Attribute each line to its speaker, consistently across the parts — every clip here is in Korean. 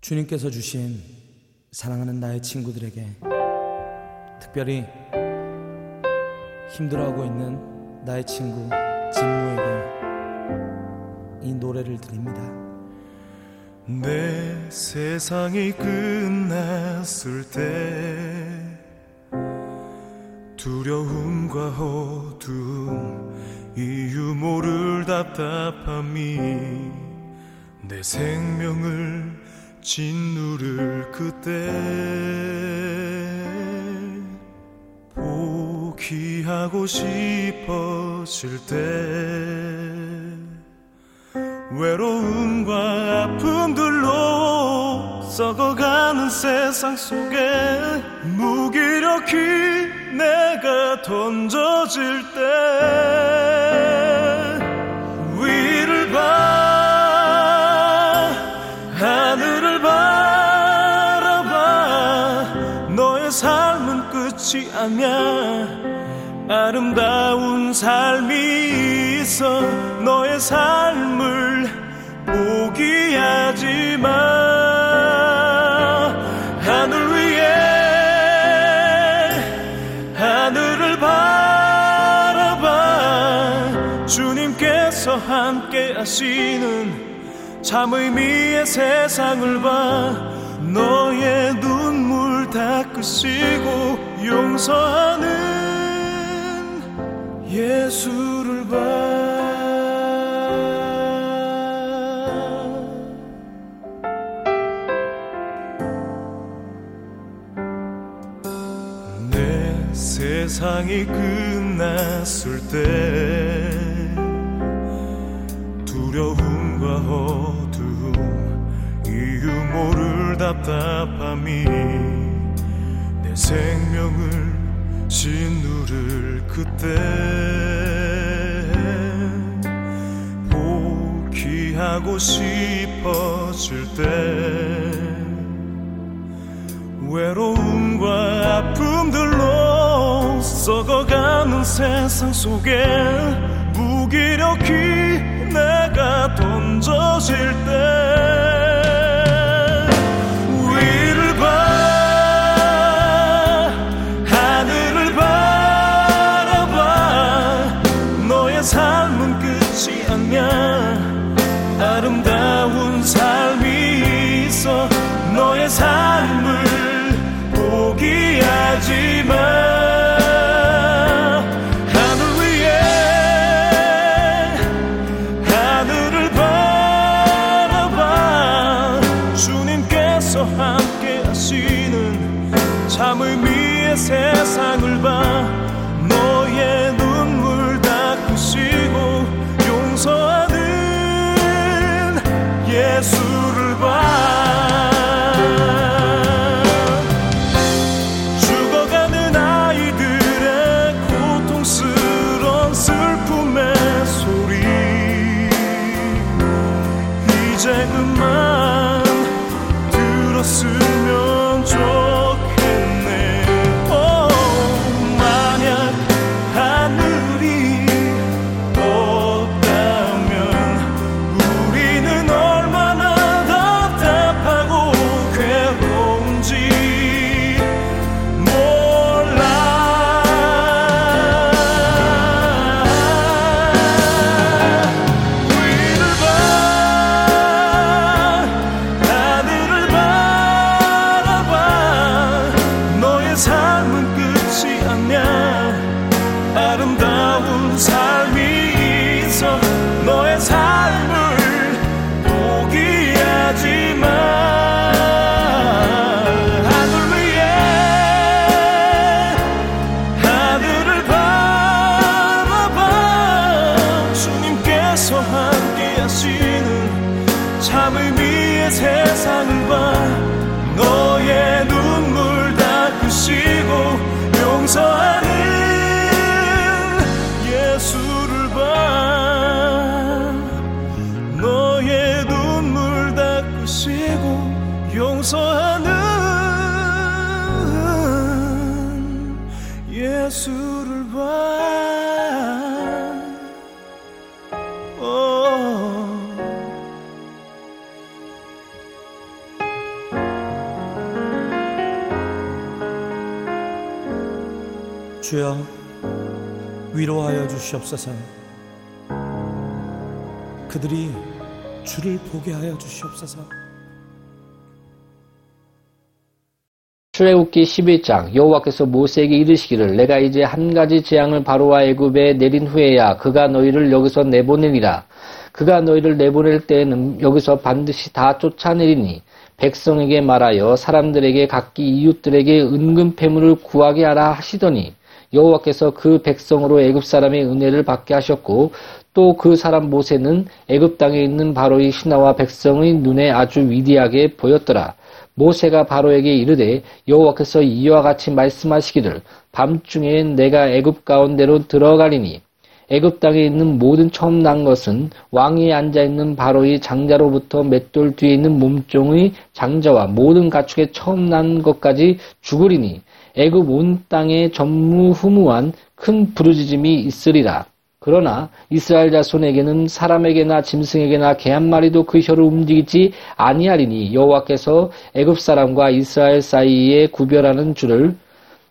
Speaker 1: 주님께서 주신 사랑하는 나의 친구들에게 특별히 힘들어하고 있는 나의 친구 진무에게 이 노래를 드립니다.
Speaker 2: 내 세상이 끝났을 때 두려움과 어두움 이유 모를 답답함이 내 생명을 짓누를 그때 포기하고 싶어질 때 외로움과 아픔들로 썩어가는 세상 속에 무기력히 내가 던져질 때 끝이 아니야 아름다운 삶이 있어 너의 삶을 포기하지 마 하늘 위에 하늘을 바라봐. 주님께서 함께 하시는 참 의미의 세상을 봐. 너의 눈물 닦으시고 용서하는 예수를 봐. 내 세상이 끝났을 때 두려움과 어두움 이유 모를 답답함이 내 생명을 짓누를 그때 포기하고 싶어질 때 외로움과 아픔들로 썩어가는 세상 속에 무기력히 내가 던져질 때 너의 이제 그 예수를 봐. 오.
Speaker 1: 주여 위로하여 주시옵소서. 그들이 주를 보게 하여 주시옵소서.
Speaker 3: 출애굽기 11장 여호와께서 모세에게 이르시기를 내가 이제 한 가지 재앙을 바로와 애굽에 내린 후에야 그가 너희를 여기서 내보내리라 그가 너희를 내보낼 때에는 여기서 반드시 다 쫓아내리니 백성에게 말하여 사람들에게 각기 이웃들에게 은근 패물을 구하게 하라 하시더니 여호와께서 그 백성으로 애굽 사람의 은혜를 받게 하셨고 또 그 사람 모세는 애굽 땅에 있는 바로의 신하와 백성의 눈에 아주 위대하게 보였더라. 모세가 바로에게 이르되 여호와께서 이와 같이 말씀하시기를 밤중에 내가 애굽 가운데로 들어가리니 애굽 땅에 있는 모든 처음 난 것은 왕이 앉아 있는 바로의 장자로부터 맷돌 뒤에 있는 몸종의 장자와 모든 가축의 처음 난 것까지 죽으리니 애굽 온 땅에 전무후무한 큰 부르짖음이 있으리라. 그러나 이스라엘 자손에게는 사람에게나 짐승에게나 개 한 마리도 그 혀를 움직이지 아니하리니 여호와께서 애굽 사람과 이스라엘 사이에 구별하는 줄을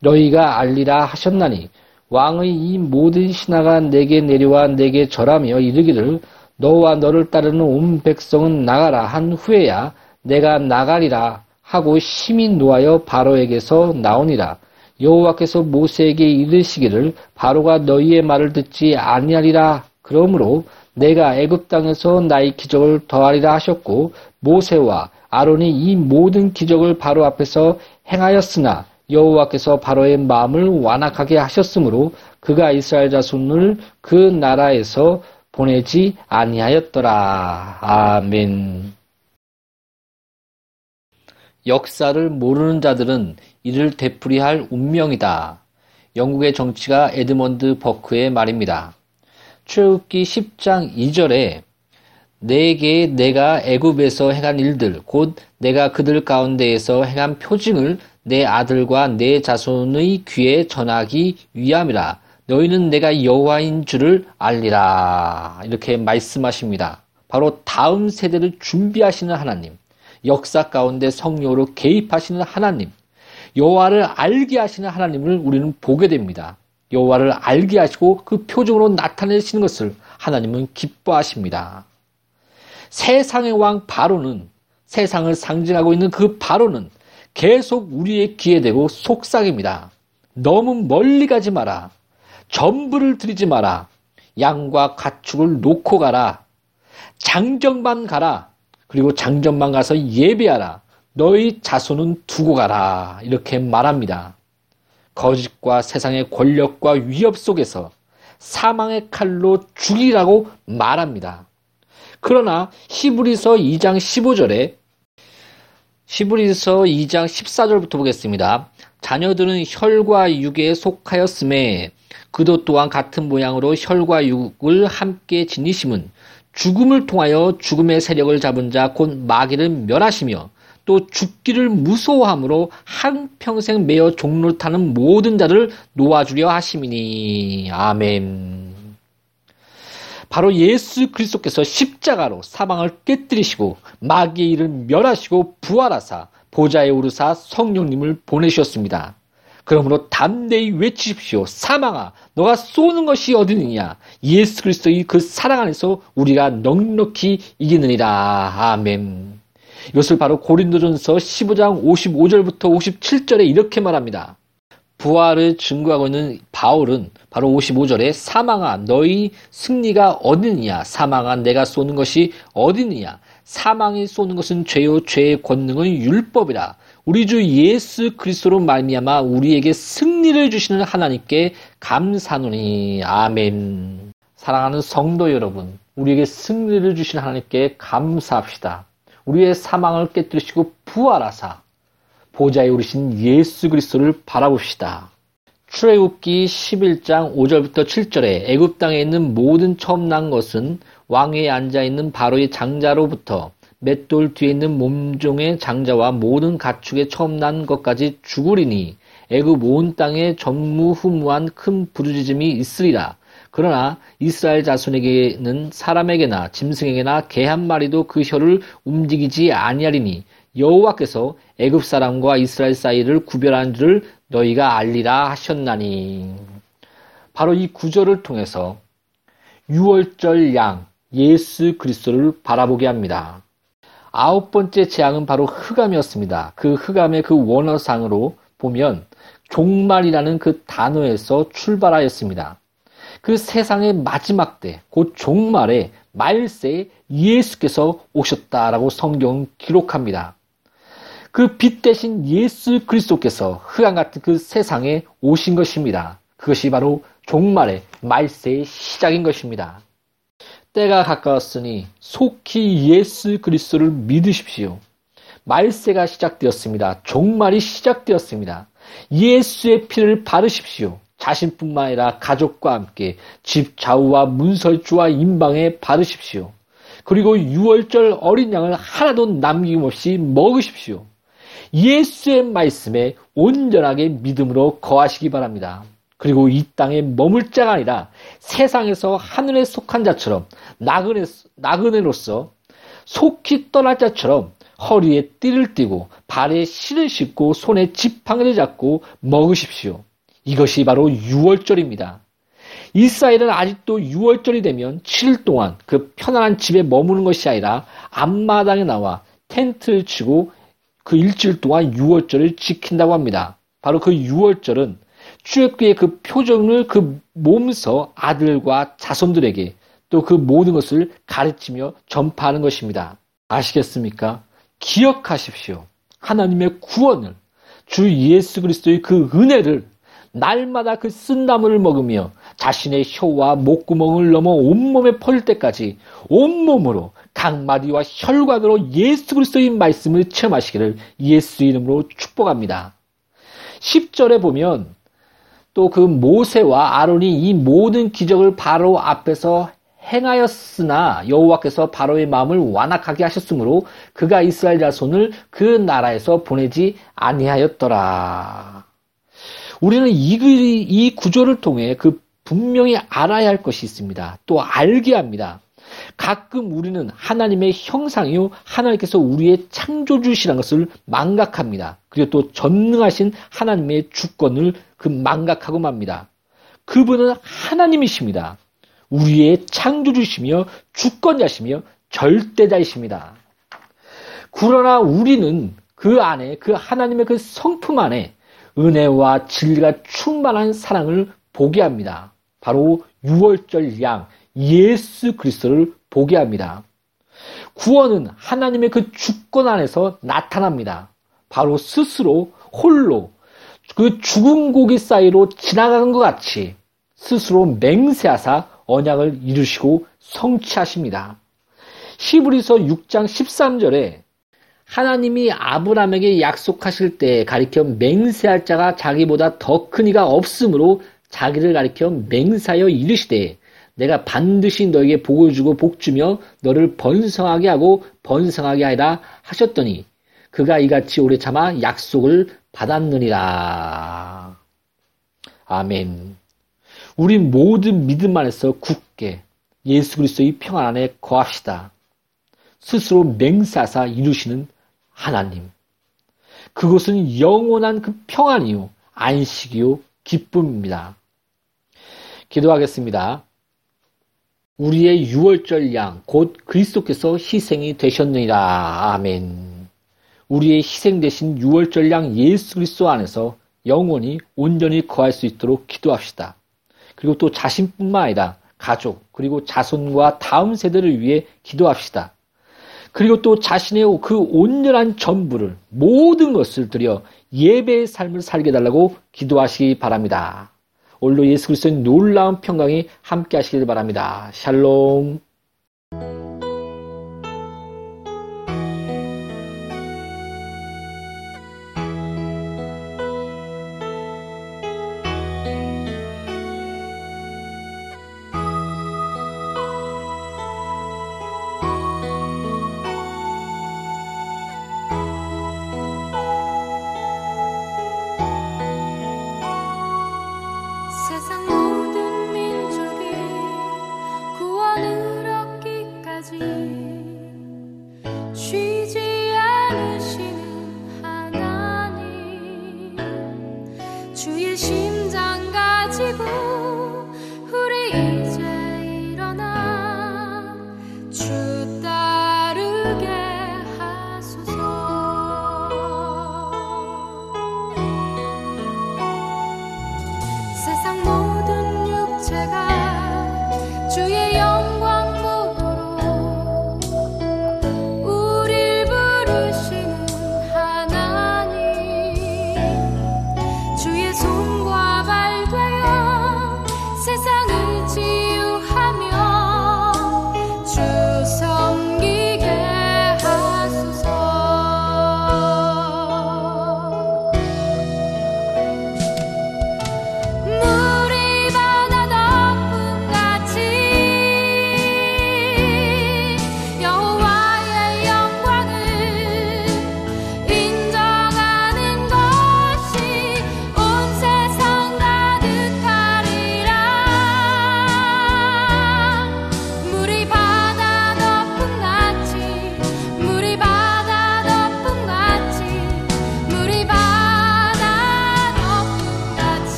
Speaker 3: 너희가 알리라 하셨나니 왕의 이 모든 신하가 내게 내려와 내게 절하며 이르기를 너와 너를 따르는 온 백성은 나가라 한 후에야 내가 나가리라 하고 심히 노하여 바로에게서 나오니라. 여호와께서 모세에게 이르시기를 바로가 너희의 말을 듣지 아니하리라. 그러므로 내가 애굽 땅에서 나의 기적을 더하리라 하셨고 모세와 아론이 이 모든 기적을 바로 앞에서 행하였으나 여호와께서 바로의 마음을 완악하게 하셨으므로 그가 이스라엘 자손을 그 나라에서 보내지 아니하였더라. 아멘. 역사를 모르는 자들은 이를 되풀이할 운명이다. 영국의 정치가 에드먼드 버크의 말입니다. 출애굽기 10장 2절에 내게 내가 애굽에서 행한 일들 곧 내가 그들 가운데에서 행한 표징을 내 아들과 내 자손의 귀에 전하기 위함이라 너희는 내가 여호와인 줄을 알리라 이렇게 말씀하십니다. 바로 다음 세대를 준비하시는 하나님 역사 가운데 성령으로 개입하시는 하나님, 여호와를 알게 하시는 하나님을 우리는 보게 됩니다. 여호와를 알게 하시고 그 표정으로 나타내시는 것을 하나님은 기뻐하십니다. 세상의 왕 바로는 세상을 상징하고 있는 그 바로는 계속 우리의 귀에 대고 속삭입니다. 너무 멀리 가지 마라. 전부를 들이지 마라. 양과 가축을 놓고 가라. 장정만 가라. 그리고 장전만 가서 예배하라. 너희 자손은 두고 가라. 이렇게 말합니다. 거짓과 세상의 권력과 위협 속에서 사망의 칼로 죽이라고 말합니다. 그러나 히브리서 2장 15절에 히브리서 2장 14절부터 보겠습니다. 자녀들은 혈과 육에 속하였음에 그도 또한 같은 모양으로 혈과 육을 함께 지니심은 죽음을 통하여 죽음의 세력을 잡은 자 곧 마귀를 멸하시며 또 죽기를 무서워함으로 한평생 매어 종로 타는 모든 자를 놓아주려 하심이니 아멘. 바로 예수 그리스도께서 십자가로 사망을 깨뜨리시고 마귀의 일을 멸하시고 부활하사 보좌에 오르사 성령님을 보내셨습니다. 그러므로 담대히 외치십시오. 사망아, 너가 쏘는 것이 어디느냐? 예수 그리스도의 그 사랑 안에서 우리가 넉넉히 이기느니라. 아멘. 이것을 바로 고린도전서 15장 55절부터 57절에 이렇게 말합니다. 부활을 증거하고 있는 바울은 바로 55절에 사망아 너희 승리가 어디느냐 사망아 내가 쏘는 것이 어디느냐 사망이 쏘는 것은 죄요 죄의 권능은 율법이라 우리 주 예수 그리스도로 말미암아 우리에게 승리를 주시는 하나님께 감사노니 아멘. 사랑하는 성도 여러분, 우리에게 승리를 주신 하나님께 감사합시다. 우리의 사망을 깨뜨리시고 부활하사 보좌에 오르신 예수 그리스도를 바라봅시다. 출애굽기 11장 5절부터 7절에 애굽 땅에 있는 모든 처음 난 것은 왕위에 앉아 있는 바로의 장자로부터 맷돌 뒤에 있는 몸종의 장자와 모든 가축의 처음 난 것까지 죽으리니 애굽 온 땅에 전무후무한 큰 부르짖음이 있으리라. 그러나 이스라엘 자손에게는 사람에게나 짐승에게나 개 한 마리도 그 혀를 움직이지 아니하리니 여호와께서 애굽 사람과 이스라엘 사이를 구별한 줄을 너희가 알리라 하셨나니. 바로 이 구절을 통해서 유월절 양 예수 그리스도를 바라보게 합니다. 아홉 번째 재앙은 바로 흑암이었습니다. 그 흑암의 그 원어상으로 보면 종말이라는 그 단어에서 출발하였습니다. 그 세상의 마지막 때, 곧 종말에 말세에 예수께서 오셨다라고 성경은 기록합니다. 그 빛 대신 예수 그리스도께서 흑암 같은 그 세상에 오신 것입니다. 그것이 바로 종말의 말세의 시작인 것입니다. 때가 가까웠으니 속히 예수 그리스도를 믿으십시오. 말세가 시작되었습니다. 종말이 시작되었습니다. 예수의 피를 바르십시오. 자신뿐만 아니라 가족과 함께 집 좌우와 문설주와 임방에 바르십시오. 그리고 6월절 어린 양을 하나도 남김없이 먹으십시오. 예수의 말씀에 온전하게 믿음으로 거하시기 바랍니다. 그리고 이 땅에 머물 자가 아니라 세상에서 하늘에 속한 자처럼 나그네, 나그네로서 속히 떠날 자처럼 허리에 띠를 띠고 발에 실을 싣고 손에 지팡이를 잡고 먹으십시오. 이것이 바로 6월절입니다. 이스라엘은 아직도 6월절이 되면 7일 동안 그 편안한 집에 머무는 것이 아니라 앞마당에 나와 텐트를 치고 그 일주일 동안 6월절을 지킨다고 합니다. 바로 그 6월절은 출애굽기의 그 표정을 그 몸서 아들과 자손들에게 또 그 모든 것을 가르치며 전파하는 것입니다. 아시겠습니까? 기억하십시오. 하나님의 구원을 주 예수 그리스도의 그 은혜를 날마다 그 쓴나물을 먹으며 자신의 혀와 목구멍을 넘어 온몸에 퍼질 때까지 온몸으로 강마디와 혈관으로 예수 그리스도의 말씀을 체험하시기를 예수 이름으로 축복합니다. 10절에 보면 또 그 모세와 아론이 이 모든 기적을 바로 앞에서 행하였으나 여호와께서 바로의 마음을 완악하게 하셨으므로 그가 이스라엘 자손을 그 나라에서 보내지 아니하였더라. 우리는 이, 이 구조를 통해 그 분명히 알아야 할 것이 있습니다. 또 알게 합니다. 가끔 우리는 하나님의 형상이요 하나님께서 우리의 창조주시라는 것을 망각합니다. 그리고 또 전능하신 하나님의 주권을 그 망각하고 맙니다. 그분은 하나님이십니다. 우리의 창조주시며 주권자시며 절대자이십니다. 그러나 우리는 그 안에 그 하나님의 그 성품 안에 은혜와 진리가 충만한 사랑을 보게 합니다. 바로 6월절 양 예수 그리스도를 보게 합니다. 구원은 하나님의 그 주권 안에서 나타납니다. 바로 스스로 홀로 그 죽은 고기 사이로 지나가는 것 같이 스스로 맹세하사 언약을 이루시고 성취하십니다. 시브리서 6장 13절에 하나님이 아브라함에게 약속하실 때 가리켜 맹세할 자가 자기보다 더 큰 이가 없으므로 자기를 가리켜 맹사여 이르시되 내가 반드시 너에게 복을 주고 복 주며 너를 번성하게 하고 번성하게 하리라 하셨더니 그가 이같이 오래 참아 약속을 받았느니라. 아멘. 우리 모든 믿음 안에서 굳게 예수 그리스도의 평안 안에 거합시다. 스스로 맹사사 이루시는 하나님. 그것은 영원한 그 평안이요, 안식이요, 기쁨입니다. 기도하겠습니다. 우리의 유월절 양, 곧 그리스도께서 희생이 되셨느니라. 아멘. 우리의 희생 대신 유월절 양 예수 그리스도 안에서 영원히 온전히 거할 수 있도록 기도합시다. 그리고 또 자신뿐만 아니라 가족, 그리고 자손과 다음 세대를 위해 기도합시다. 그리고 또 자신의 그 온전한 전부를 모든 것을 들여 예배의 삶을 살게 달라고 기도하시기 바랍니다. 오늘도 예수 그리스도의 놀라운 평강이 함께 하시길 바랍니다. 샬롬.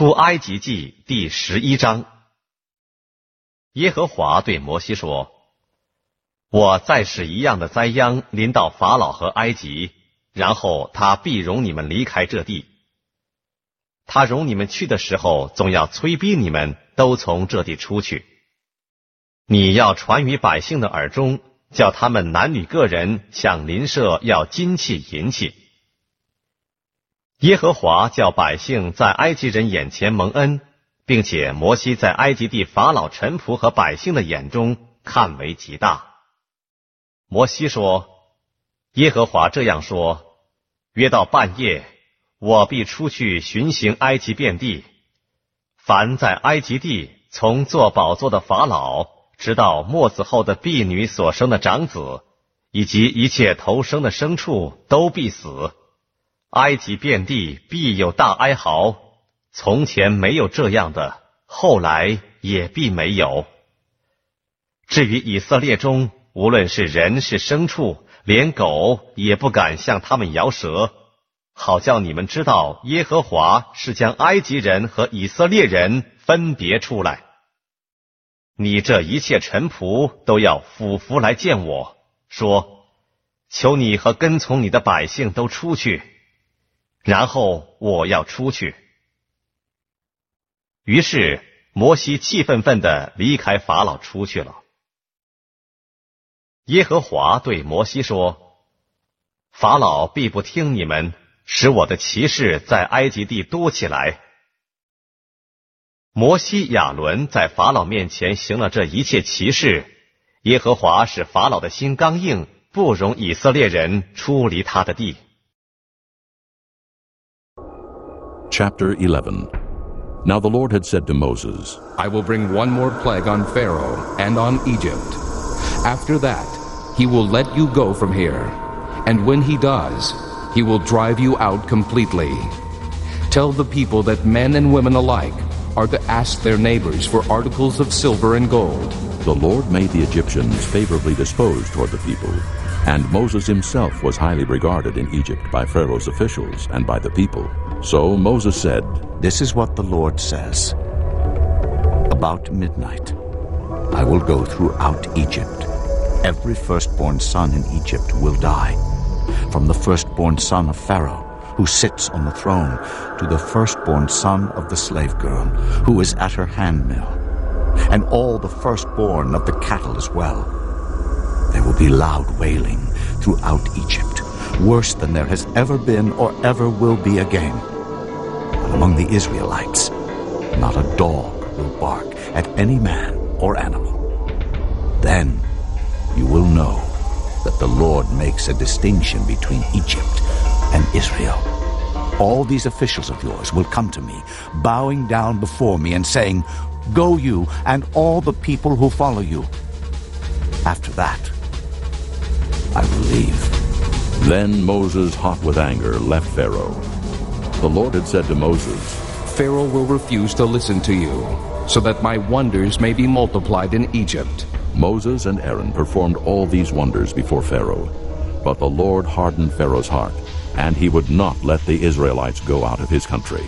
Speaker 4: 出埃及记第十一章，耶和华对摩西说：“我再使一样的灾殃临到法老和埃及，然后他必容你们离开这地。他容你们去的时候，总要催逼你们都从这地出去。你要传于百姓的耳中，叫他们男女个人向邻舍要金器银器。”耶和华叫百姓在埃及人眼前蒙恩，并且摩西在埃及地法老臣仆和百姓的眼中看为极大。摩西说：“耶和华这样说：约到半夜，我必出去巡行埃及遍地。凡在埃及地从做宝座的法老，直到末子后的婢女所生的长子，以及一切投生的牲畜，都必死。”埃及遍地必有大哀嚎，从前没有这样的，后来也必没有。至于以色列中，无论是人是牲畜，连狗也不敢向他们摇舌，好叫你们知道耶和华是将埃及人和以色列人分别出来。你这一切臣仆都要俯伏来见我说：求你和跟从你的百姓都出去。然后我要出去。于是摩西气愤愤的离开法老出去了。耶和华对摩西说：“法老必不听你们，使我的骑士在埃及地多起来。”摩西、亚伦在法老面前行了这一切奇事，耶和华使法老的心刚硬，不容以色列人出离他的地。
Speaker 5: Chapter 11 Now the Lord had said to Moses,
Speaker 6: I will bring one more plague on Pharaoh and on Egypt. After that, he will let you go from here. And when he does, he will drive you out completely. Tell the people that men and women alike are to ask their neighbors for articles of silver and gold.
Speaker 5: The Lord made the Egyptians favorably disposed toward the people, and Moses himself was highly regarded in Egypt by Pharaoh's officials and by the people. So Moses said,
Speaker 7: This is what the Lord says. About midnight, I will go throughout Egypt. Every firstborn son in Egypt will die, from the firstborn son of Pharaoh, who sits on the throne, to the firstborn son of the slave girl, who is at her handmill, and all the firstborn of the cattle as well. There will be loud wailing throughout Egypt, worse than there has ever been or ever will be again. Among the Israelites, not a dog will bark at any man or animal. Then you will know that the Lord makes a distinction between Egypt and Israel. All these officials of yours will come to me, bowing down before me and saying, Go you and all the people who follow you. After that, I will leave.
Speaker 5: Then Moses, hot with anger, left Pharaoh. The Lord had said to Moses,
Speaker 6: Pharaoh will refuse to listen to you, so that my wonders may be multiplied in Egypt.
Speaker 5: Moses and Aaron performed all these wonders before Pharaoh. But the Lord hardened Pharaoh's heart, and he would not let the Israelites go out of his country.